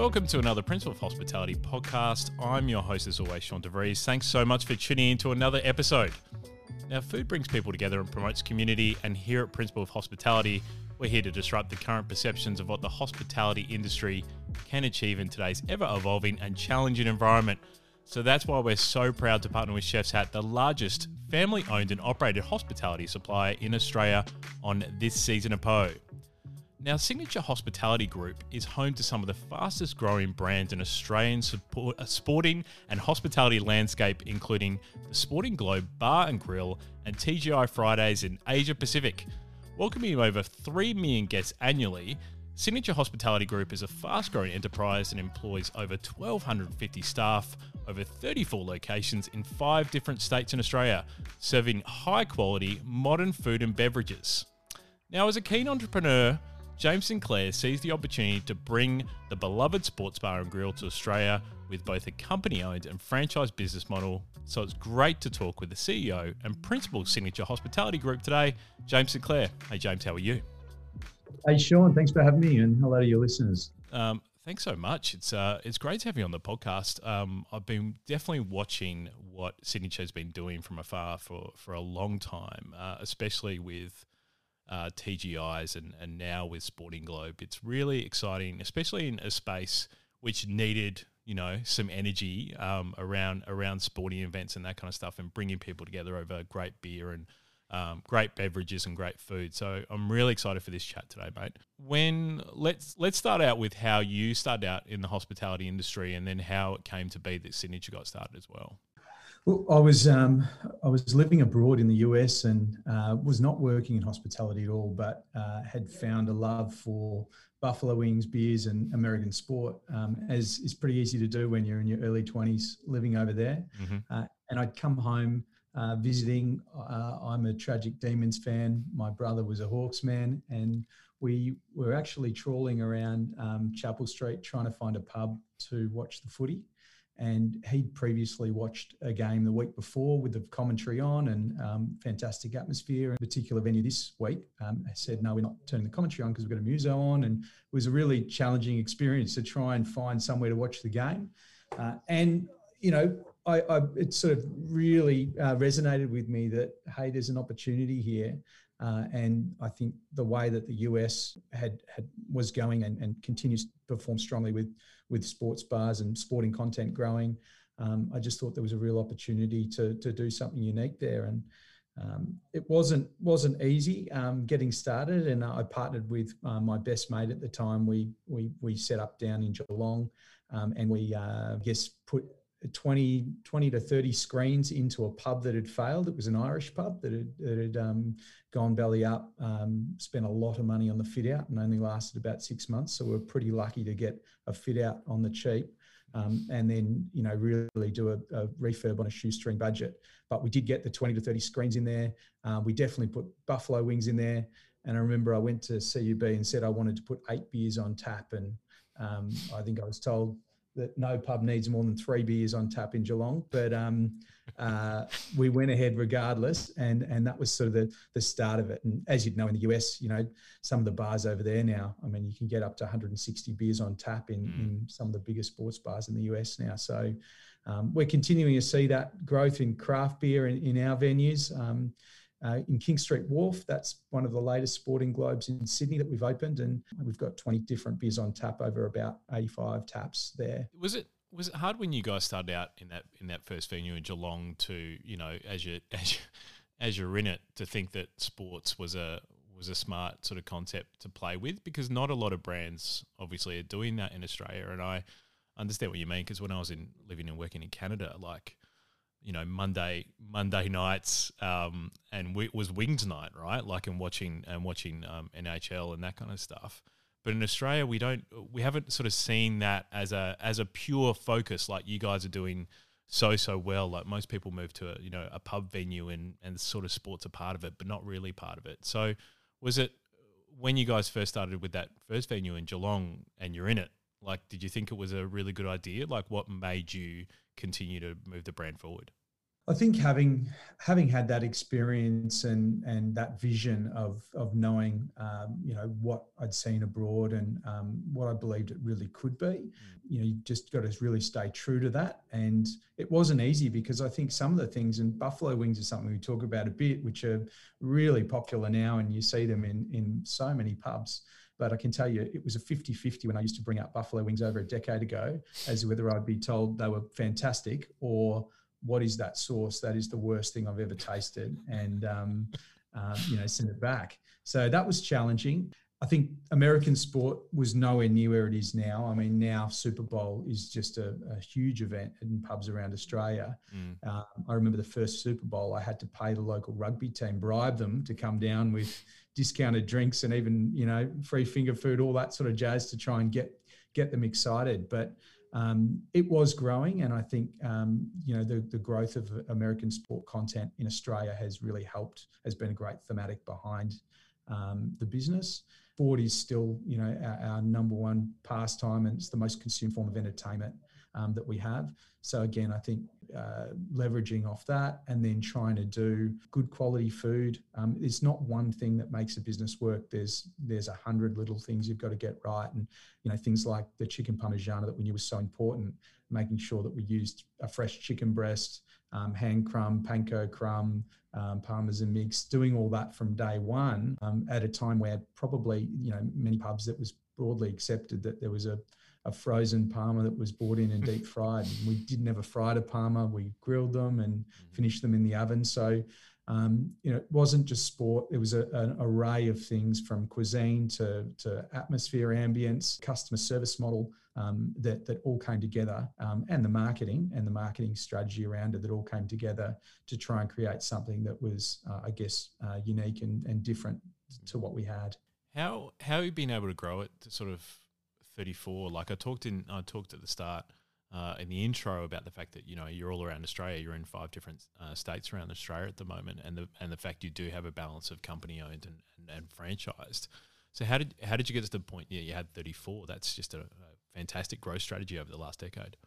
Welcome to another Principle of Hospitality podcast. I'm your host, as always, Sean DeVries. Thanks so much for tuning in to another episode. Now, food brings people together and promotes community, and here at Principle of Hospitality, we're here to disrupt the current perceptions of what the hospitality industry can achieve in today's ever evolving and challenging environment. So that's why we're so proud to partner with Chef's Hat, the largest family owned and operated hospitality supplier in Australia, on this season of PO. Now, Signature Hospitality Group is home to some of the fastest growing brands in Australian support, uh, sporting and hospitality landscape, including the Sporting Globe Bar and Grill and TGI Fridays in Asia Pacific. Welcoming over 3 million guests annually, Signature Hospitality Group is a fast growing enterprise and employs over 1,250 staff over 34 locations in five different states in Australia, serving high quality modern food and beverages. Now, as a keen entrepreneur, James Sinclair sees the opportunity to bring the beloved sports bar and grill to Australia with both a company owned and franchise business model. So it's great to talk with the CEO and principal Signature Hospitality Group today, James Sinclair. Hey, James, how are you? Hey, Sean, thanks for having me and hello to your listeners. Um, thanks so much. It's uh, it's great to have you on the podcast. Um, I've been definitely watching what Signature's been doing from afar for, for a long time, uh, especially with uh, TGIs and, and now with Sporting Globe. It's really exciting, especially in a space which needed you know some energy um, around around sporting events and that kind of stuff, and bringing people together over great beer and um, great beverages and great food. So I'm really excited for this chat today, mate. When let's let's start out with how you started out in the hospitality industry, and then how it came to be that Signature got started as well. Well, I was um, I was living abroad in the US and uh, was not working in hospitality at all, but uh, had found a love for buffalo wings, beers, and American sport, um, as is pretty easy to do when you're in your early 20s living over there. Mm-hmm. Uh, and I'd come home uh, visiting. Uh, I'm a Tragic Demons fan. My brother was a Hawks man, and we were actually trawling around um, Chapel Street trying to find a pub to watch the footy and he'd previously watched a game the week before with the commentary on and um, fantastic atmosphere. In particular venue this week, um, I said, "No, we're not turning the commentary on because we've got a muso on," and it was a really challenging experience to try and find somewhere to watch the game. Uh, and you know, I, I, it sort of really uh, resonated with me that hey, there's an opportunity here. Uh, and I think the way that the US had, had was going and, and continues to perform strongly with with sports bars and sporting content growing, um, I just thought there was a real opportunity to to do something unique there. And um, it wasn't wasn't easy um, getting started. And I partnered with uh, my best mate at the time. We we we set up down in Geelong, um, and we uh, I guess put 20, 20 to 30 screens into a pub that had failed. It was an Irish pub that had, that had um, gone belly up, um, spent a lot of money on the fit out and only lasted about six months. So we are pretty lucky to get a fit out on the cheap. Um, and then, you know, really do a, a, refurb on a shoestring budget. But we did get the 20 to 30 screens in there. Uh, we definitely put buffalo wings in there. And I remember I went to CUB and said I wanted to put eight beers on tap. And um, I think I was told that no pub needs more than three beers on tap in Geelong, but um, uh, we went ahead regardless, and and that was sort of the the start of it. And as you'd know in the US, you know some of the bars over there now, I mean, you can get up to 160 beers on tap in mm. in some of the biggest sports bars in the US now. So um, we're continuing to see that growth in craft beer in, in our venues. Um, uh, in King Street Wharf. That's one of the latest sporting globes in Sydney that we've opened, and we've got 20 different beers on tap over about 85 taps there. Was it was it hard when you guys started out in that in that first venue in Geelong to you know as you as you, as you're in it to think that sports was a was a smart sort of concept to play with because not a lot of brands obviously are doing that in Australia, and I understand what you mean because when I was in living and working in Canada, like you know Monday Monday nights um, and it was wings night, right? Like and watching and watching um, NHL and that kind of stuff. But in Australia, we don't we haven't sort of seen that as a as a pure focus like you guys are doing so so well. Like most people move to a you know a pub venue and and sort of sports are part of it, but not really part of it. So was it when you guys first started with that first venue in Geelong and you're in it? Like, did you think it was a really good idea? Like, what made you continue to move the brand forward? I think having having had that experience and and that vision of of knowing um, you know what I'd seen abroad and um, what I believed it really could be, mm. you know, you just got to really stay true to that. And it wasn't easy because I think some of the things and buffalo wings is something we talk about a bit, which are really popular now, and you see them in in so many pubs. But I can tell you, it was a 50 50 when I used to bring out buffalo wings over a decade ago, as whether I'd be told they were fantastic or what is that sauce? That is the worst thing I've ever tasted, and um, um, you know, send it back. So that was challenging. I think American sport was nowhere near where it is now. I mean, now Super Bowl is just a, a huge event in pubs around Australia. Mm. Um, I remember the first Super Bowl, I had to pay the local rugby team, bribe them to come down with discounted drinks and even you know free finger food, all that sort of jazz to try and get get them excited. But um, it was growing, and I think um, you know the, the growth of American sport content in Australia has really helped. Has been a great thematic behind um, the business. Sport is still you know our, our, number one pastime, and it's the most consumed form of entertainment um, that we have. So again, I think uh, leveraging off that and then trying to do good quality food. Um, it's not one thing that makes a business work. There's there's a hundred little things you've got to get right, and you know things like the chicken parmigiana that we knew was so important. Making sure that we used a fresh chicken breast, um, hand crumb, panko crumb, um, parmesan mix, doing all that from day one um, at a time where probably you know many pubs that was broadly accepted that there was a a frozen parma that was bought in and deep fried. And we didn't have a fried a parma. We grilled them and mm-hmm. finished them in the oven. So, um, you know, it wasn't just sport. It was a, an array of things from cuisine to, to atmosphere, ambience, customer service model um, that, that all came together um, and the marketing and the marketing strategy around it that all came together to try and create something that was, uh, I guess, uh, unique and, and different to what we had. How, how have you been able to grow it to sort of 34. Like I talked in, I talked at the start uh, in the intro about the fact that you know you're all around Australia. You're in five different uh, states around Australia at the moment, and the and the fact you do have a balance of company owned and, and, and franchised. So how did how did you get to the point? Yeah, you had 34. That's just a, a fantastic growth strategy over the last decade.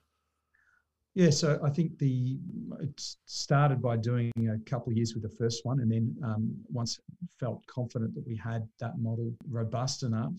Yeah, so I think the it started by doing a couple of years with the first one, and then um, once felt confident that we had that model robust enough,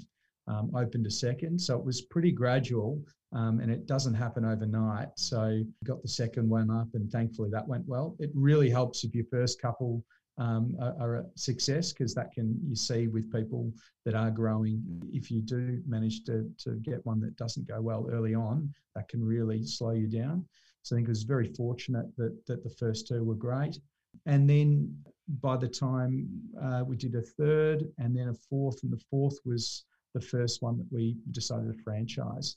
um, opened a second. So it was pretty gradual um, and it doesn't happen overnight. So got the second one up and thankfully that went well. It really helps if your first couple um, are, are, a success because that can you see with people that are growing. If you do manage to, to get one that doesn't go well early on, that can really slow you down. So I think it was very fortunate that, that the first two were great. And then by the time uh, we did a third and then a fourth, and the fourth was the first one that we decided to franchise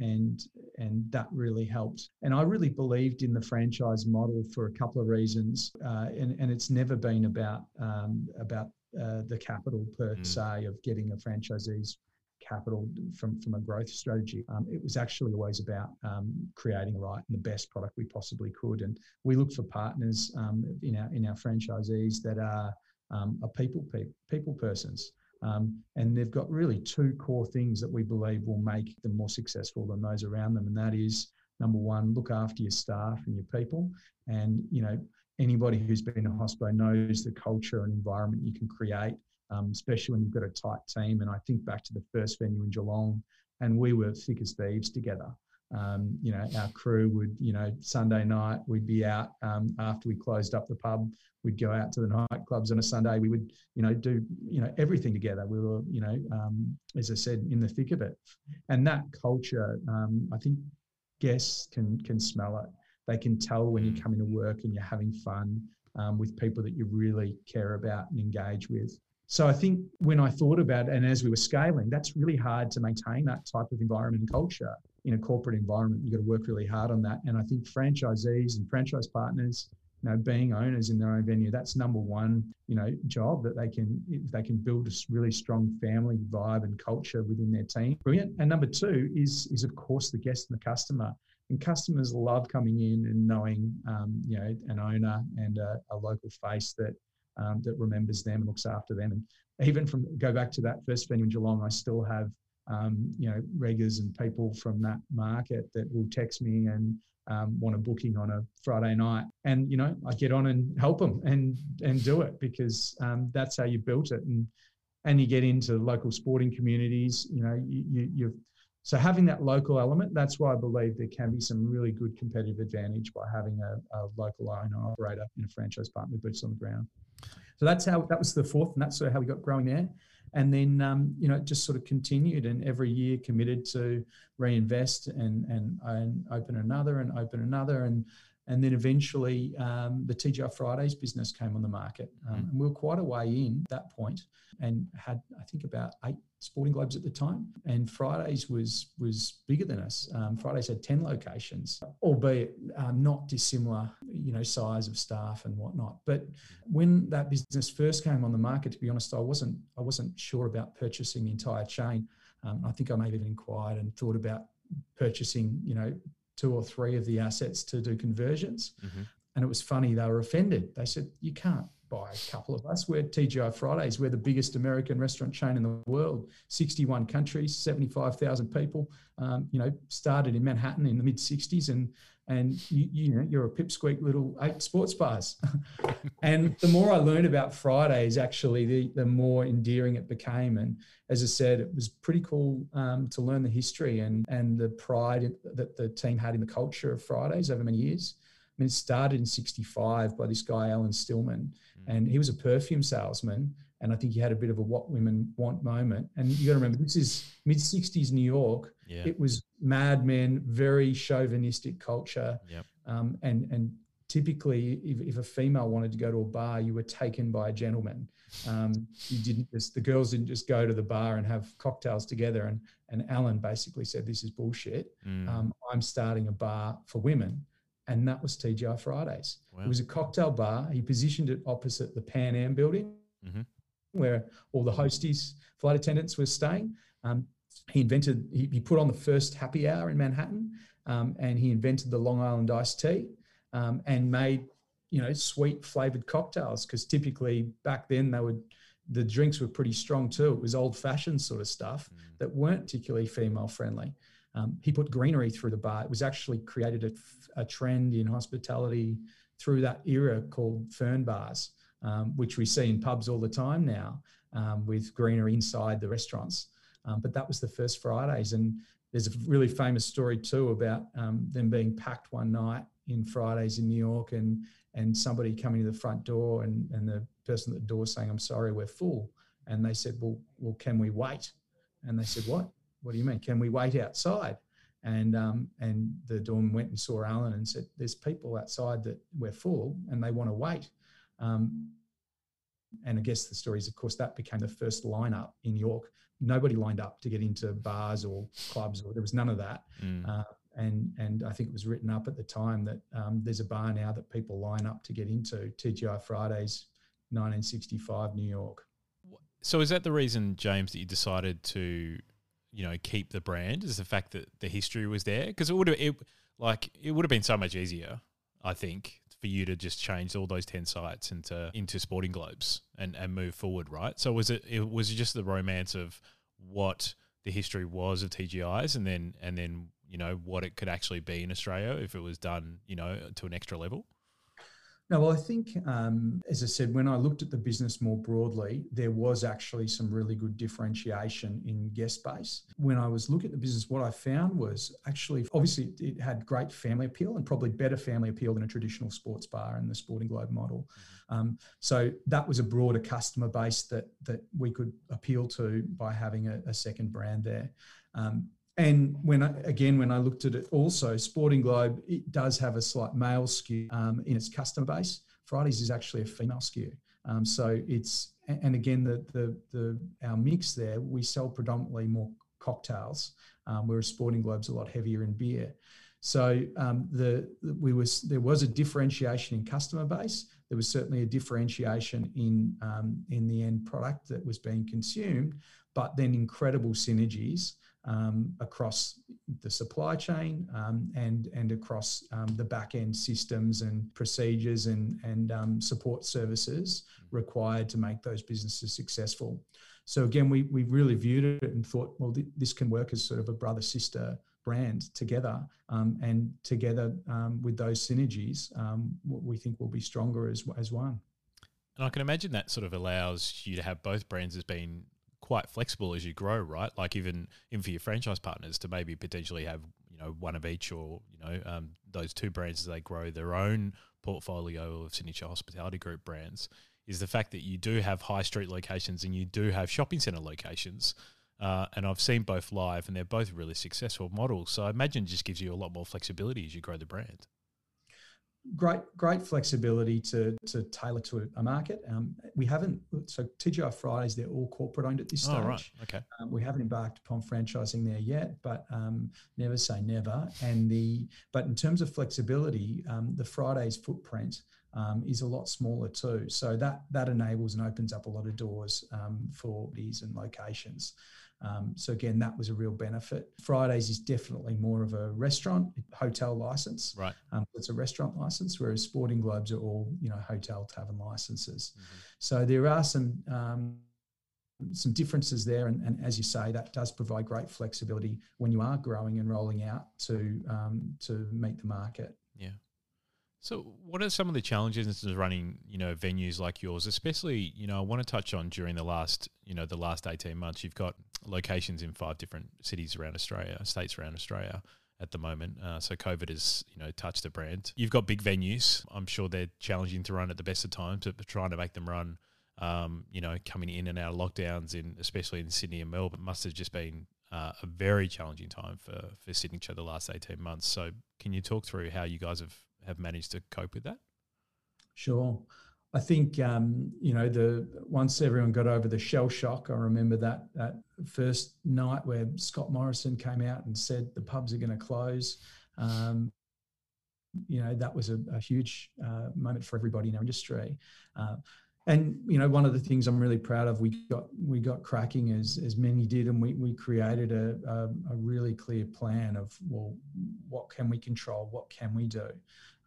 and and that really helped. And i really believed in the franchise model for a couple of reasons uh, and and it's never been about um, about uh, the capital per mm. se of getting a franchisee's capital from from a growth strategy. Um, it was actually always about um, creating right and the best product we possibly could. And we look for partners um, in our in our franchisees that are um, are people people people persons um, and they've got really two core things that we believe will make them more successful than those around them. And that is number one, look after your staff and your people. And, you know, anybody who's been in a hospital knows the culture and environment you can create, um, especially when you've got a tight team. And I think back to the first venue in Geelong, and we were thick as thieves together. Um, you know, our crew would, you know, Sunday night we'd be out um, after we closed up the pub. We'd go out to the nightclubs on a Sunday. We would, you know, do you know everything together. We were, you know, um, as I said, in the thick of it. And that culture, um, I think, guests can can smell it. They can tell when you're mm. coming to work and you're having fun um, with people that you really care about and engage with. So I think when I thought about it, and as we were scaling, that's really hard to maintain that type of environment and culture in a corporate environment. You've got to work really hard on that. And I think franchisees and franchise partners, you know, being owners in their own venue, that's number one, you know, job that they can if they can build a really strong family vibe and culture within their team. Brilliant. And number two is is of course the guest and the customer. And customers love coming in and knowing, um, you know, an owner and a, a local face that um, that remembers them and looks after them. And even from go back to that first venue in Geelong, I still have um, you know, reggers and people from that market that will text me and um, want a booking on a Friday night, and you know I get on and help them and and do it because um, that's how you built it, and and you get into local sporting communities. You know, you, you you've so having that local element, that's why I believe there can be some really good competitive advantage by having a, a local owner operator in a franchise partner boots on the ground. So that's how that was the fourth, and that's sort of how we got growing there. And then um, you know it just sort of continued, and every year committed to reinvest and and, and open another and open another. And and then eventually um, the TGI Fridays business came on the market. Um, mm. And we were quite a way in that point and had, I think, about eight sporting globes at the time. And Fridays was was bigger than us. Um, Fridays had 10 locations, albeit um, not dissimilar, you know, size of staff and whatnot. But when that business first came on the market, to be honest, I wasn't I wasn't sure about purchasing the entire chain. Um, I think I may have even inquired and thought about purchasing, you know, two or three of the assets to do conversions. Mm-hmm. And it was funny, they were offended. They said, You can't buy a couple of us. We're TGI Fridays. We're the biggest American restaurant chain in the world, 61 countries, 75,000 people. Um, you know, started in Manhattan in the mid 60s and and you, you know you're a pipsqueak little eight sports bars and the more i learned about fridays actually the, the more endearing it became and as i said it was pretty cool um, to learn the history and and the pride that the team had in the culture of fridays over many years mean, it started in 65 by this guy, Alan Stillman, mm. and he was a perfume salesman. And I think he had a bit of a what women want moment. And you got to remember, this is mid 60s New York. Yeah. It was mad men, very chauvinistic culture. Yep. Um, and, and typically, if, if, a female wanted to go to a bar, you were taken by a gentleman. Um, you didn't just, the girls didn't just go to the bar and have cocktails together. And, and Alan basically said, This is bullshit. Mm. Um, I'm starting a bar for women and that was TGI Fridays. Wow. It was a cocktail bar. He positioned it opposite the Pan Am building, mm-hmm. where all the hosties, flight attendants were staying. Um, he invented, he, he, put on the first happy hour in Manhattan, um, and he invented the Long Island iced tea, um, and made you know sweet flavored cocktails because typically back then they would the drinks were pretty strong too. It was old fashioned sort of stuff mm. that weren't particularly female friendly. Um, he put greenery through the bar. It was actually created a, trend in hospitality through that era called fern bars, um, which we see in pubs all the time now um, with greenery inside the restaurants. Um, but that was the first Fridays. And there's a really famous story too about um, them being packed one night in Fridays in New York and, and somebody coming to the front door and, and the person at the door saying, I'm sorry, we're full. And they said, well, well, can we wait? And they said, what? What do you mean? Can we wait outside? And um, and the doorman went and saw Alan and said, "There's people outside that we're full and they want to wait." Um, and I guess the story is, of course, that became the first lineup in York. Nobody lined up to get into bars or clubs, or there was none of that. Mm. Uh, and and I think it was written up at the time that um, there's a bar now that people line up to get into TGI Fridays, 1965 New York. So is that the reason, James, that you decided to you know keep the brand is the fact that the history was there because it would have it like it would have been so much easier I think for you to just change all those 10 sites into into sporting globes and and move forward right? So was it, it was just the romance of what the history was of TGIs and then and then you know what it could actually be in Australia if it was done you know to an extra level no, well, I think, um, as I said, when I looked at the business more broadly, there was actually some really good differentiation in guest base. When I was looking at the business, what I found was actually, obviously, it had great family appeal and probably better family appeal than a traditional sports bar and the Sporting Globe model. Mm-hmm. Um, so that was a broader customer base that that we could appeal to by having a, a second brand there. Um, and when I, again, when I looked at it, also Sporting Globe, it does have a slight male skew um, in its customer base. Fridays is actually a female skew. Um, so it's and again the, the the our mix there, we sell predominantly more cocktails, um, whereas Sporting Globe's a lot heavier in beer. So um, the, we was there was a differentiation in customer base. There was certainly a differentiation in um, in the end product that was being consumed, but then incredible synergies um, across the supply chain um, and and across um, the back end systems and procedures and and um, support services required to make those businesses successful. So again, we we really viewed it and thought, well, th- this can work as sort of a brother sister brand together. Um, and together um, with those synergies, we think we'll be stronger as, as one. And I can imagine that sort of allows you to have both brands as being quite flexible as you grow, right? Like even even for your franchise partners to maybe potentially have you know one of each, or you know um, those two brands as they grow their own portfolio of Signature Hospitality Group brands. Is the fact that you do have high street locations and you do have shopping centre locations. Uh, and I've seen both live, and they're both really successful models. So I imagine it just gives you a lot more flexibility as you grow the brand great great flexibility to to tailor to a market. Um, we haven't so TGI Fridays they're all corporate owned at this stage. Oh, right. Okay. Um, we haven't embarked upon franchising there yet, but um, never say never. And the but in terms of flexibility, um, the Fridays footprint. Um, is a lot smaller too, so that that enables and opens up a lot of doors um, for these and locations. Um, so again, that was a real benefit. Fridays is definitely more of a restaurant hotel license. Right. Um, it's a restaurant license, whereas Sporting Globes are all you know hotel tavern licenses. Mm-hmm. So there are some. Um, some differences there, and, and, as you say, that does provide great flexibility when you are growing and rolling out to um, to meet the market. Yeah. So, what are some of the challenges in running, you know, venues like yours? Especially, you know, I want to touch on during the last, you know, the last eighteen months. You've got locations in five different cities around Australia, states around Australia at the moment. Uh, so COVID has, you know, touched the brand. You've got big venues. I'm sure they're challenging to run at the best of times, but trying to make them run, um, you know, coming in and out of lockdowns in, especially in Sydney and Melbourne, must have just been uh, a very challenging time for for Signature the last 18 months. So can you talk through how you guys have have managed to cope with that? Sure. I think um, you know the once everyone got over the shell shock. I remember that that first night where Scott Morrison came out and said the pubs are going to close. Um, you know that was a, a huge uh, moment for everybody in our industry. Uh, and you know one of the things I'm really proud of we got we got cracking as as many did and we, we created a, a, a really clear plan of well what can we control what can we do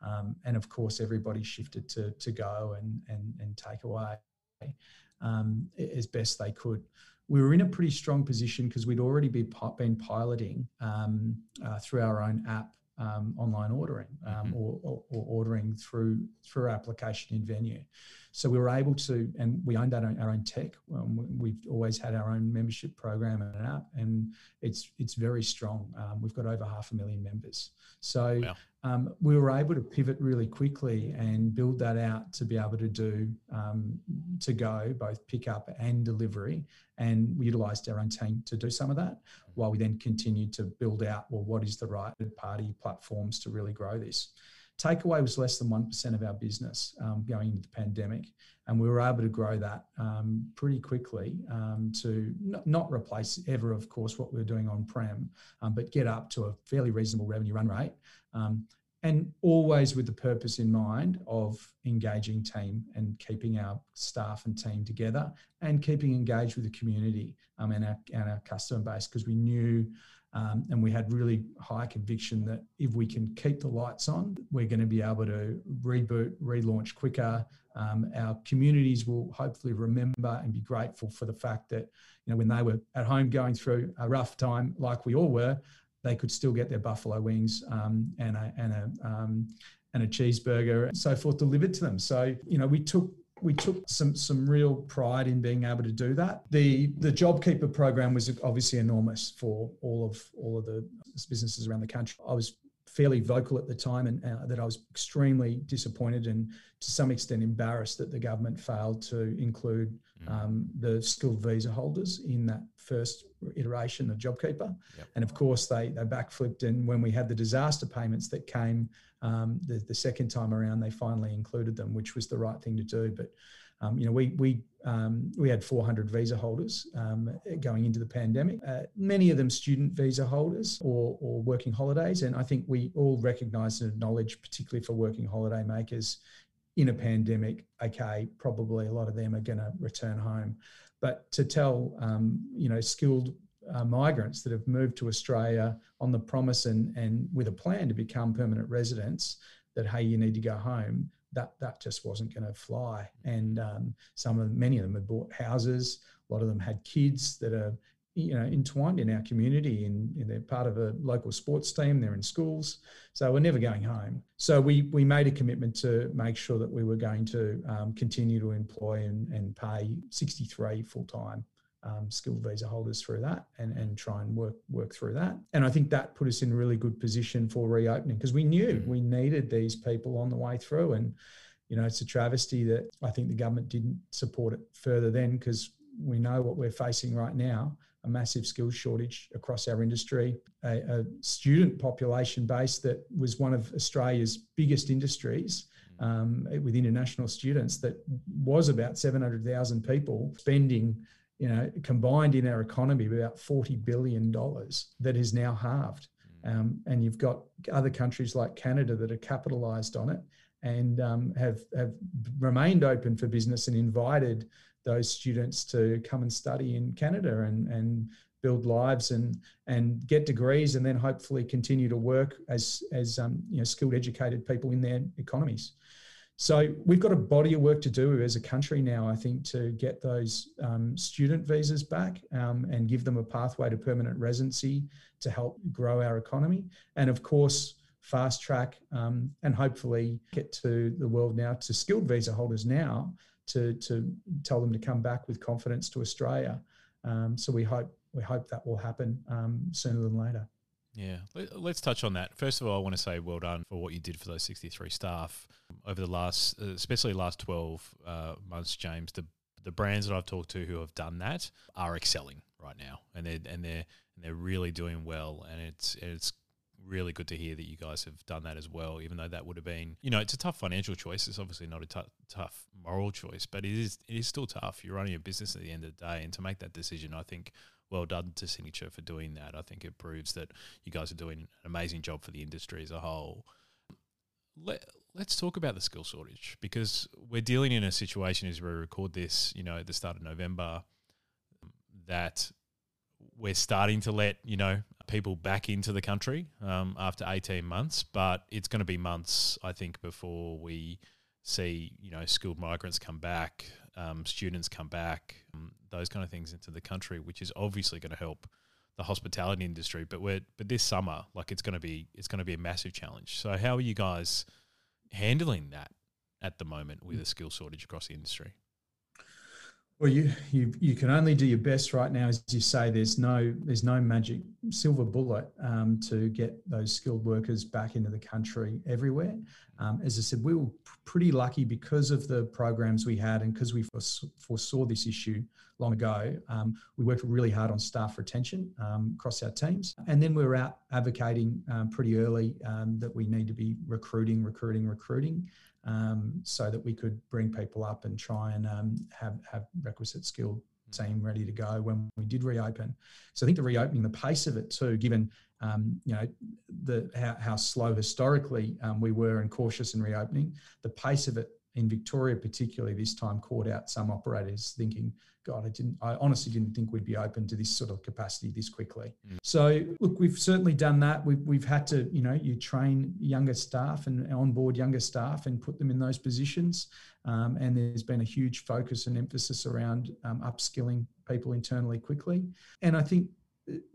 um, and of course, everybody shifted to, to go and, and, and take away um, as best they could. We were in a pretty strong position because we'd already be, been piloting um, uh, through our own app um, online ordering um, mm-hmm. or, or, or, ordering through through our application in Venue. So we were able to, and we owned our own, our own tech. Um, we've always had our own membership program and an app, and it's it's very strong. Um, we've got over half a million members. So wow. um, we were able to pivot really quickly and build that out to be able to do um, to go both pickup and delivery, and we utilised our own team to do some of that, while we then continued to build out well what is the right party platforms to really grow this. Takeaway was less than 1% of our business um, going into the pandemic. And we were able to grow that um, pretty quickly um, to not, not, replace ever, of course, what we were doing on prem, um, but get up to a fairly reasonable revenue run rate. Um, and always with the purpose in mind of engaging team and keeping our staff and team together and keeping engaged with the community um, and, our, and our customer base because we knew um, and we had really high conviction that if we can keep the lights on, we're going to be able to reboot, relaunch quicker. Um, our communities will hopefully remember and be grateful for the fact that, you know, when they were at home going through a rough time like we all were, they could still get their buffalo wings um, and a, and a, um, and a cheeseburger and so forth delivered to them. So, you know, we took we took some some real pride in being able to do that. The the JobKeeper program was obviously enormous for all of all of the businesses around the country. I was fairly vocal at the time and uh, that I was extremely disappointed and to some extent embarrassed that the government failed to include mm. um, the skilled visa holders in that first iteration of JobKeeper. Yep. And of course, they, they backflipped. And when we had the disaster payments that came um, the, the second time around, they finally included them, which was the right thing to do. But um, you know, we we um, we had 400 visa holders um, going into the pandemic. Uh, many of them student visa holders or, or working holidays, and I think we all recognise and acknowledge, particularly for working holiday makers, in a pandemic. Okay, probably a lot of them are going to return home, but to tell um, you know skilled uh, migrants that have moved to Australia on the promise and, and with a plan to become permanent residents that, hey, you need to go home, that, that just wasn't going to fly. And um, some of many of them had bought houses. A lot of them had kids that are you know entwined in our community and, and, they're part of a local sports team they're in schools so we're never going home. So we we made a commitment to make sure that we were going to um, continue to employ and, and pay 63 full-time um, skilled visa holders through that and, and try and work work through that. And i think that put us in a really good position for reopening because we knew mm. we needed these people on the way through. And you know it's a travesty that i think the government didn't support it further then because we know what we're facing right now a massive skills shortage across our industry, a, a, student population base that was one of Australia's biggest industries um, with international students that was about 700,000 people spending, you know, combined in our economy about $40 billion that is now halved. Um, and you've got other countries like Canada that are capitalized on it and um, have, have remained open for business and invited those students to come and study in Canada and, and build lives and and get degrees and then hopefully continue to work as as um, you know skilled educated people in their economies. So we've got a body of work to do as a country now, I think, to get those um, student visas back um, and give them a pathway to permanent residency to help grow our economy. And of course, fast track um, and hopefully get to the world now to skilled visa holders now to to tell them to come back with confidence to Australia. Um, so we hope we hope that will happen um, sooner than later. Yeah, let's touch on that. First of all, I want to say well done for what you did for those 63 staff over the last, uh, especially last 12 uh, months, James. The the brands that I've talked to who have done that are excelling right now, and they're and they're and they're really doing well, and it's it's really good to hear that you guys have done that as well, even though that would have been, you know, it's a tough financial choice. It's obviously not a t- tough moral choice, but it is it is still tough. You're running a business at the end of the day, and to make that decision, I think, well done to Signature for doing that. I think it proves that you guys are doing an amazing job for the industry as a whole. Let, let's talk about the skill shortage because we're dealing in a situation as we record this, you know, at the start of November, that we're starting to let you know people back into the country um, after 18 months, but it's going to be months, I think, before we see you know skilled migrants come back, um, students come back, um, those kind of things into the country, which is obviously going to help the hospitality industry. But we're but this summer, like it's going to be it's going to be a massive challenge. So how are you guys handling that at the moment with a skill shortage across the industry? Well, you, you you can only do your best right now, as you say. There's no there's no magic silver bullet um, to get those skilled workers back into the country everywhere. Um, as I said, we were pretty lucky because of the programs we had and because we foresaw this issue long ago. Um, we worked really hard on staff retention um, across our teams, and then we were out advocating um, pretty early um, that we need to be recruiting, recruiting, recruiting um, so that we could bring people up and try and um, have have requisite skill team ready to go when we did reopen. So I think the reopening, the pace of it too, given um, you know the how, how slow historically um, we were and cautious in reopening, the pace of it in Victoria, particularly this time, caught out some operators thinking, God, I didn't, I honestly didn't think we'd be open to this sort of capacity this quickly. Mm. So, look, we've certainly done that. We've, we've had to, you know, you train younger staff and onboard younger staff and put them in those positions. Um, and there's been a huge focus and emphasis around um, upskilling people internally quickly. And I think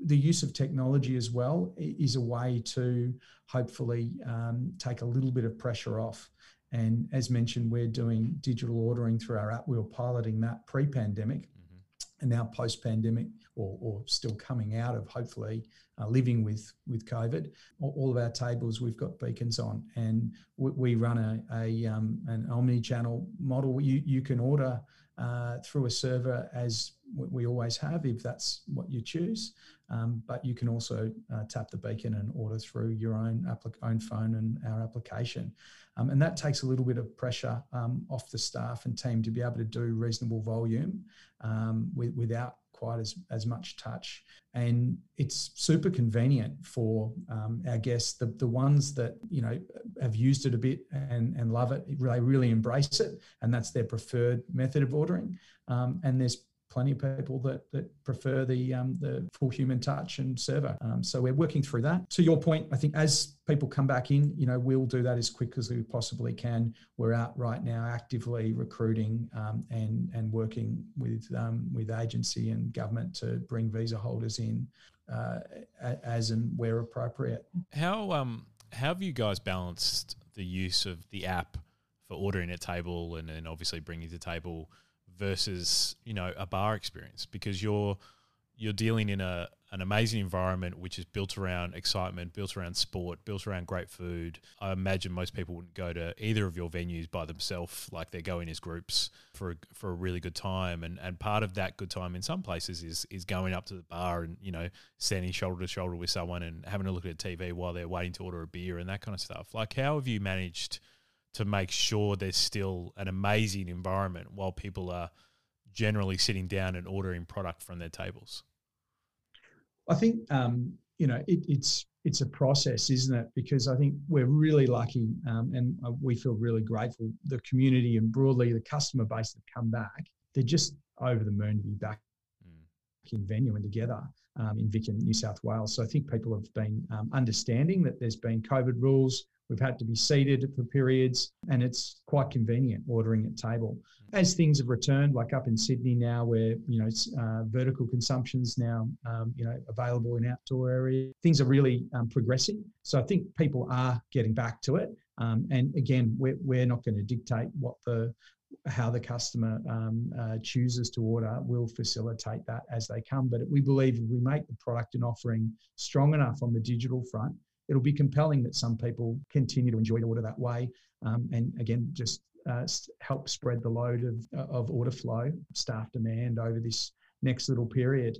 the use of technology as well is a way to hopefully um, take a little bit of pressure off. And as mentioned, we're doing digital ordering through our app. We were piloting that pre pandemic mm-hmm. and now post pandemic, or, or, still coming out of hopefully uh, living with, with COVID. All of our tables, we've got beacons on, and we, we run a, a um, an omni channel model. You, you can order uh, through a server as we always have, if that's what you choose. Um, but you can also uh, tap the beacon and order through your own, applic- own phone and our application. Um, and that takes a little bit of pressure um, off the staff and team to be able to do reasonable volume um, with, without quite as, as much touch. And it's super convenient for um, our guests, the, the ones that, you know, have used it a bit and, and love it, they really embrace it. And that's their preferred method of ordering. Um, and there's plenty of people that that prefer the um, the full human touch and server. Um, so we're working through that. To your point, I think as people come back in, you know, we'll do that as quick as we possibly can. We're out right now actively recruiting um, and and working with um, with agency and government to bring visa holders in uh, as and where appropriate. How um how have you guys balanced the use of the app for ordering at table and then obviously bringing to table versus you know a bar experience because you're you're dealing in a an amazing environment which is built around excitement, built around sport, built around great food. I imagine most people wouldn't go to either of your venues by themselves, like they're going as groups for a, for a really good time. And and part of that good time in some places is is going up to the bar and you know standing shoulder to shoulder with someone and having a look at TV while they're waiting to order a beer and that kind of stuff. Like, how have you managed to make sure there's still an amazing environment while people are generally sitting down and ordering product from their tables? I think um, you know it, it's it's a process, isn't it? Because I think we're really lucky, um, and uh, we feel really grateful. The community and broadly the customer base that come back, they're just over the moon to be back mm. in venue and together um, in Vic in New South Wales. So I think people have been um, understanding that there's been COVID rules. We've had to be seated for periods, and it's quite convenient ordering at table. As things have returned, like up in Sydney now, where you know uh, vertical consumption's now um, you know available in outdoor areas, things are really um, progressing. So I think people are getting back to it. Um, and again, we're, we're not going to dictate what the how the customer um, uh, chooses to order We'll facilitate that as they come. But we believe if we make the product and offering strong enough on the digital front, it'll be compelling that some people continue to enjoy order that way. Um, and again, just uh, help spread the load of, of order flow, staff demand over this next little period.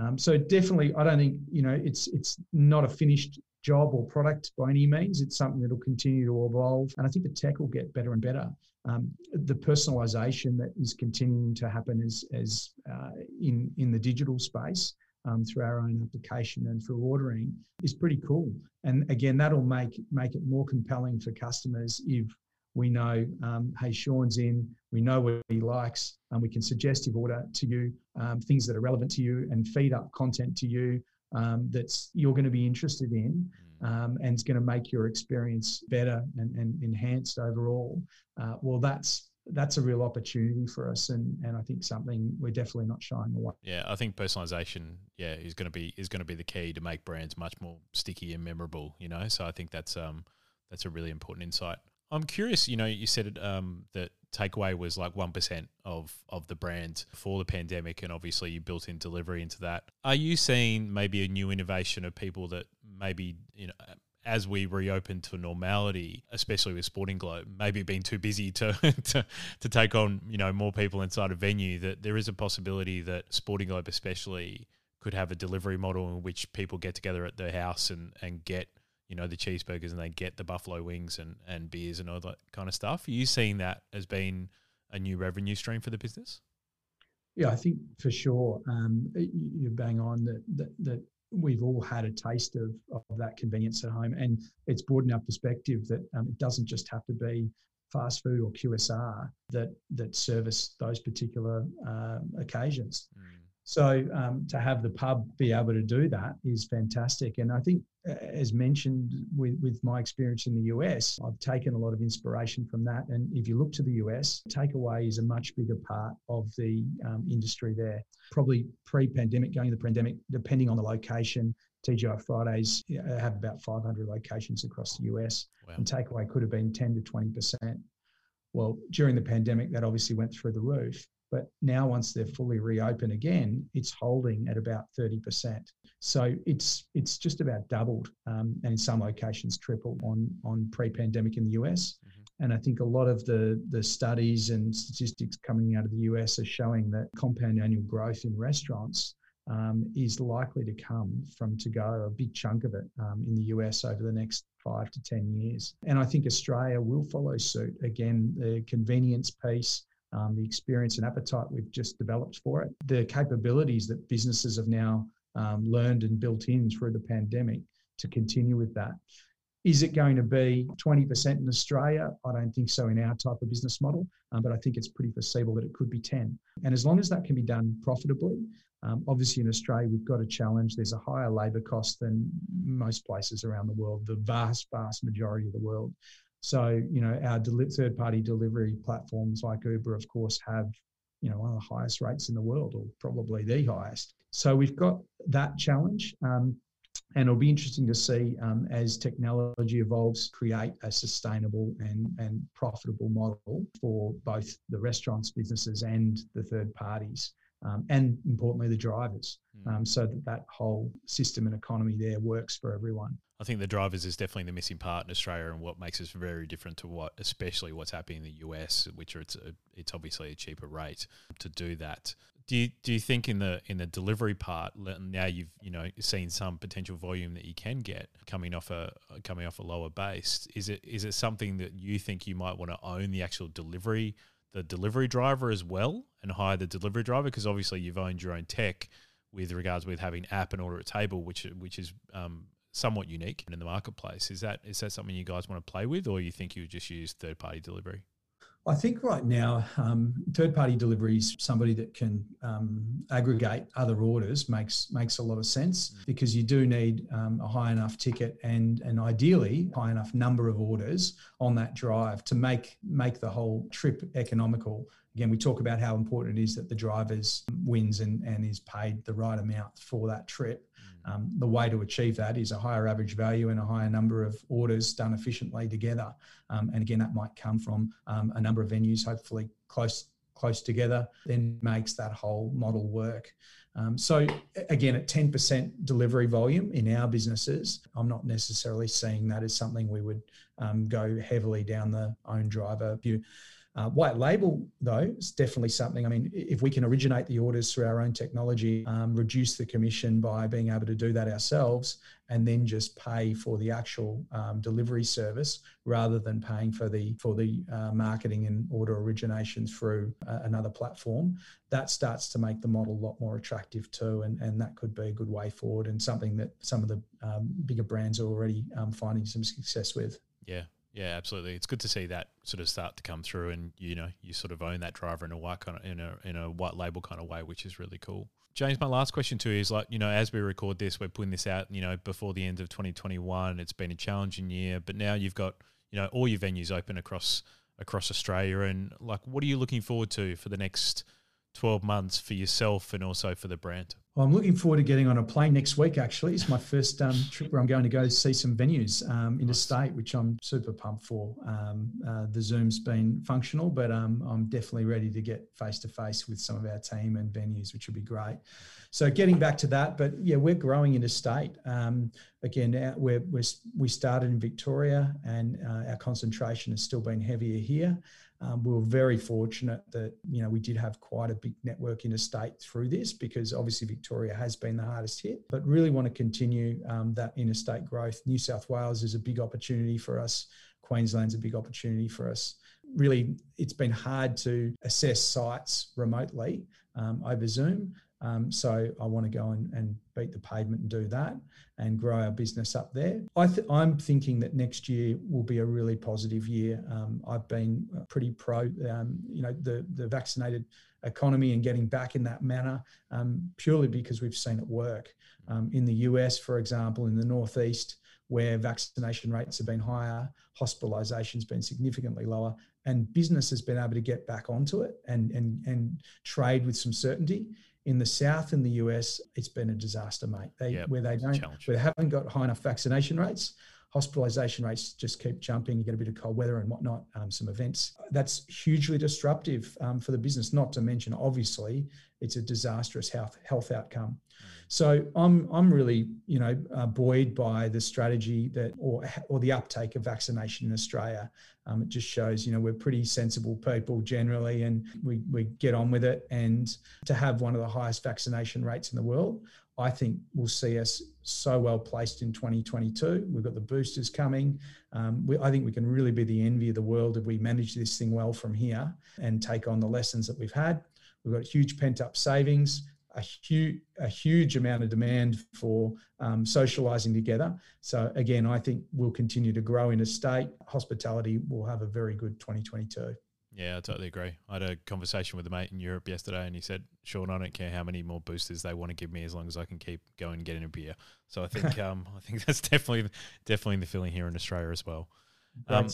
Um, so definitely, I don't think you know it's it's not a finished job or product by any means. It's something that will continue to evolve, and I think the tech will get better and better. Um, the personalisation that is continuing to happen as as uh, in in the digital space um, through our own application and through ordering is pretty cool. And again, that'll make make it more compelling for customers if we know, um, hey, Sean's in, we know what he likes, and we can suggestive order to you um, things that are relevant to you and feed up content to you um, that's you're going to be interested in. Mm. Um, and it's going to make your experience better and, and enhanced overall. Uh, well, that's that's a real opportunity for us and and I think something we're definitely not shying away. Yeah, I think personalization, yeah, is going to be is going to be the key to make brands much more sticky and memorable, you know. So I think that's um that's a really important insight. I'm curious, you know, you said um, that takeaway was like 1% of, of the brand before the pandemic, and obviously you built in delivery into that. Are you seeing maybe a new innovation of people that maybe, you know, as we reopen to normality, especially with Sporting Globe, maybe being too busy to, to to take on you know more people inside a venue, that there is a possibility that Sporting Globe especially could have a delivery model in which people get together at their house and and get you know the cheeseburgers and they get the buffalo wings and and beers and all that kind of stuff. Are you seeing that as being a new revenue stream for the business? Yeah, I think for sure. Um, you bang on that, that that we've all had a taste of, of that convenience at home. And it's broadened our perspective that um, it doesn't just have to be fast food or QSR that that service those particular uh, occasions. Mm. So um, to have the pub be able to do that is fantastic. And I think, as mentioned with, with my experience in the US, I've taken a lot of inspiration from that. And if you look to the US, takeaway is a much bigger part of the um, industry there. Probably pre-pandemic, going to the pandemic, depending on the location, TGI Fridays have about 500 locations across the US, wow. and takeaway could have been 10 to 20 percent. Well, during the pandemic, that obviously went through the roof. But now, once they're fully reopened again, it's holding at about 30%. So it's it's just about doubled, um, and in some locations tripled on on pre-pandemic in the US. Mm-hmm. And I think a lot of the the studies and statistics coming out of the US are showing that compound annual growth in restaurants um, is likely to come from to go a big chunk of it um, in the US over the next five to 10 years. And I think Australia will follow suit. Again, the convenience piece, um, the experience and appetite we've just developed for it, the capabilities that businesses have now um, learned and built in through the pandemic to continue with that. Is it going to be 20% in Australia? I don't think so in our type of business model, um, but I think it's pretty foreseeable that it could be 10. And as long as that can be done profitably, um, obviously in Australia, we've got a challenge. There's a higher labour cost than most places around the world, the vast, vast majority of the world. So, you know, our deli- third party delivery platforms like Uber, of course, have, you know, one of the highest rates in the world, or probably the highest. So we've got that challenge. Um, and it'll be interesting to see um, as technology evolves, create a sustainable and, and profitable model for both the restaurants, businesses, and the third parties. Um, and importantly, the drivers, hmm. um, so that that whole system and economy there works for everyone. I think the drivers is definitely the missing part in Australia, and what makes us very different to what, especially what's happening in the US, which are it's a, it's obviously a cheaper rate to do that. Do you do you think in the in the delivery part now you've you know seen some potential volume that you can get coming off a coming off a lower base is it is it something that you think you might want to own the actual delivery the delivery driver as well and hire the delivery driver? Because obviously you've owned your own tech with regards with having app and order at table which which is um, somewhat unique in the marketplace is that is that something you guys want to play with or you think you would just use third party delivery I think right now, um, third-party deliveries, somebody that can um, aggregate other orders makes makes a lot of sense mm. because you do need um, a high enough ticket and and ideally high enough number of orders on that drive to make make the whole trip economical. Again, we talk about how important it is that the drivers wins and, and is paid the right amount for that trip. Um, the way to achieve that is a higher average value and a higher number of orders done efficiently together. Um, and again, that might come from um, a number of venues, hopefully close close together, then makes that whole model work. Um, so again, at 10% delivery volume in our businesses, I'm not necessarily seeing that as something we would um, go heavily down the own driver view. Uh, white label, though, is definitely something. I mean, if we can originate the orders through our own technology, um, reduce the commission by being able to do that ourselves, and then just pay for the actual um, delivery service rather than paying for the for the uh, marketing and order origination through uh, another platform, that starts to make the model a lot more attractive too, and and that could be a good way forward and something that some of the um, bigger brands are already um, finding some success with. Yeah, yeah, absolutely. It's good to see that sort of start to come through, and you know, you sort of own that driver in a white kind of in a in a white label kind of way, which is really cool. James, my last question to you is like, you know, as we record this, we're putting this out, you know, before the end of 2021. It's been a challenging year, but now you've got, you know, all your venues open across across Australia, and like, what are you looking forward to for the next 12 months for yourself and also for the brand? Well, I'm looking forward to getting on a plane next week. Actually, it's my first um, trip where I'm going to go see some venues um, interstate, which I'm super pumped for. Um, uh, the Zoom's been functional, but um, I'm definitely ready to get face to face with some of our team and venues, which would be great. So, getting back to that, but yeah, we're growing in interstate. Um, again, we're, we're, we started in Victoria, and uh, our concentration has still been heavier here. Um, we were very fortunate that you know we did have quite a big network interstate through this because obviously Victoria has been the hardest hit, but really want to continue um, that interstate growth. New South Wales is a big opportunity for us. Queensland's a big opportunity for us. Really, it's been hard to assess sites remotely um, over Zoom. Um, so I want to go and, and, beat the pavement and do that and grow our business up there. I am thinking that next year will be a really positive year. Um, I've been pretty pro, um, you know, the the vaccinated economy and getting back in that manner um, purely because we've seen it work. Um, in the US, for example, in the Northeast, where vaccination rates have been higher, hospitalization's been significantly lower, and business has been able to get back onto it and and and trade with some certainty in the south in the US, it's been a disaster, mate. They, yep, where they don't, where they haven't got high enough vaccination rates, hospitalisation rates just keep jumping. You get a bit of cold weather and whatnot, um, some events. That's hugely disruptive um, for the business. Not to mention, obviously, it's a disastrous health health outcome. So I'm I'm really you know uh, buoyed by the strategy that or or the uptake of vaccination in Australia. Um, it just shows you know we're pretty sensible people generally, and we we get on with it. And to have one of the highest vaccination rates in the world, I think will see us so well placed in 2022. We've got the boosters coming. Um, we, I think we can really be the envy of the world if we manage this thing well from here and take on the lessons that we've had. We've got huge pent up savings a huge a huge amount of demand for um, socialising together. So again, I think we'll continue to grow in a state. Hospitality will have a very good 2022. Yeah, I totally agree. I had a conversation with a mate in Europe yesterday, and he said, "Sean, I don't care how many more boosters they want to give me, as long as I can keep going and getting a beer." So I think, um, I think that's definitely, definitely the feeling here in Australia as well. Um,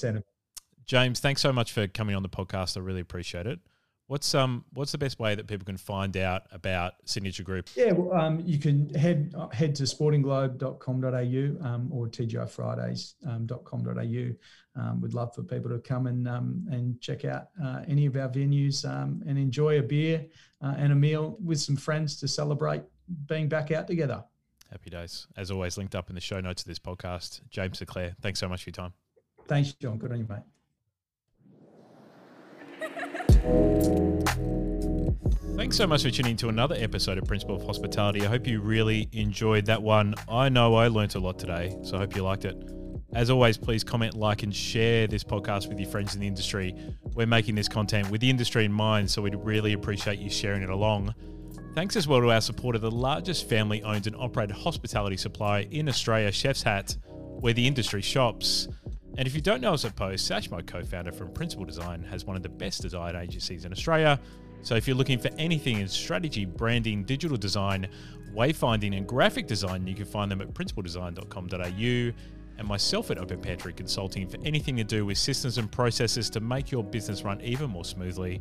James, thanks so much for coming on the podcast. I really appreciate it. What's um what's the best way that people can find out about Signature Group? Yeah, well, um, you can head head to sportingglobe.com.au um, or tgifridays.com.au. Um, we'd love for people to come and um, and check out uh, any of our venues um, and enjoy a beer uh, and a meal with some friends to celebrate being back out together. Happy days. As always, linked up in the show notes of this podcast. James Sinclair, thanks so much for your time. Thanks, John. Good on you, mate. Thanks so much for tuning in to another episode of Principle of Hospitality. I hope you really enjoyed that one. I know I learnt a lot today, so I hope you liked it. As always, please comment, like, and share this podcast with your friends in the industry. We're making this content with the industry in mind, so we'd really appreciate you sharing it along. Thanks as well to our supporter, the largest family owned and operated hospitality supplier in Australia, Chef's Hat, where the industry shops. And if you don't know us at Post, Sash, my co founder from Principal Design, has one of the best design agencies in Australia. So if you're looking for anything in strategy, branding, digital design, wayfinding, and graphic design, you can find them at principaldesign.com.au and myself at Open Pantry Consulting for anything to do with systems and processes to make your business run even more smoothly.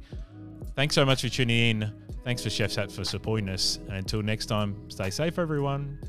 Thanks so much for tuning in. Thanks for Chef's Hat for supporting us. And until next time, stay safe, everyone.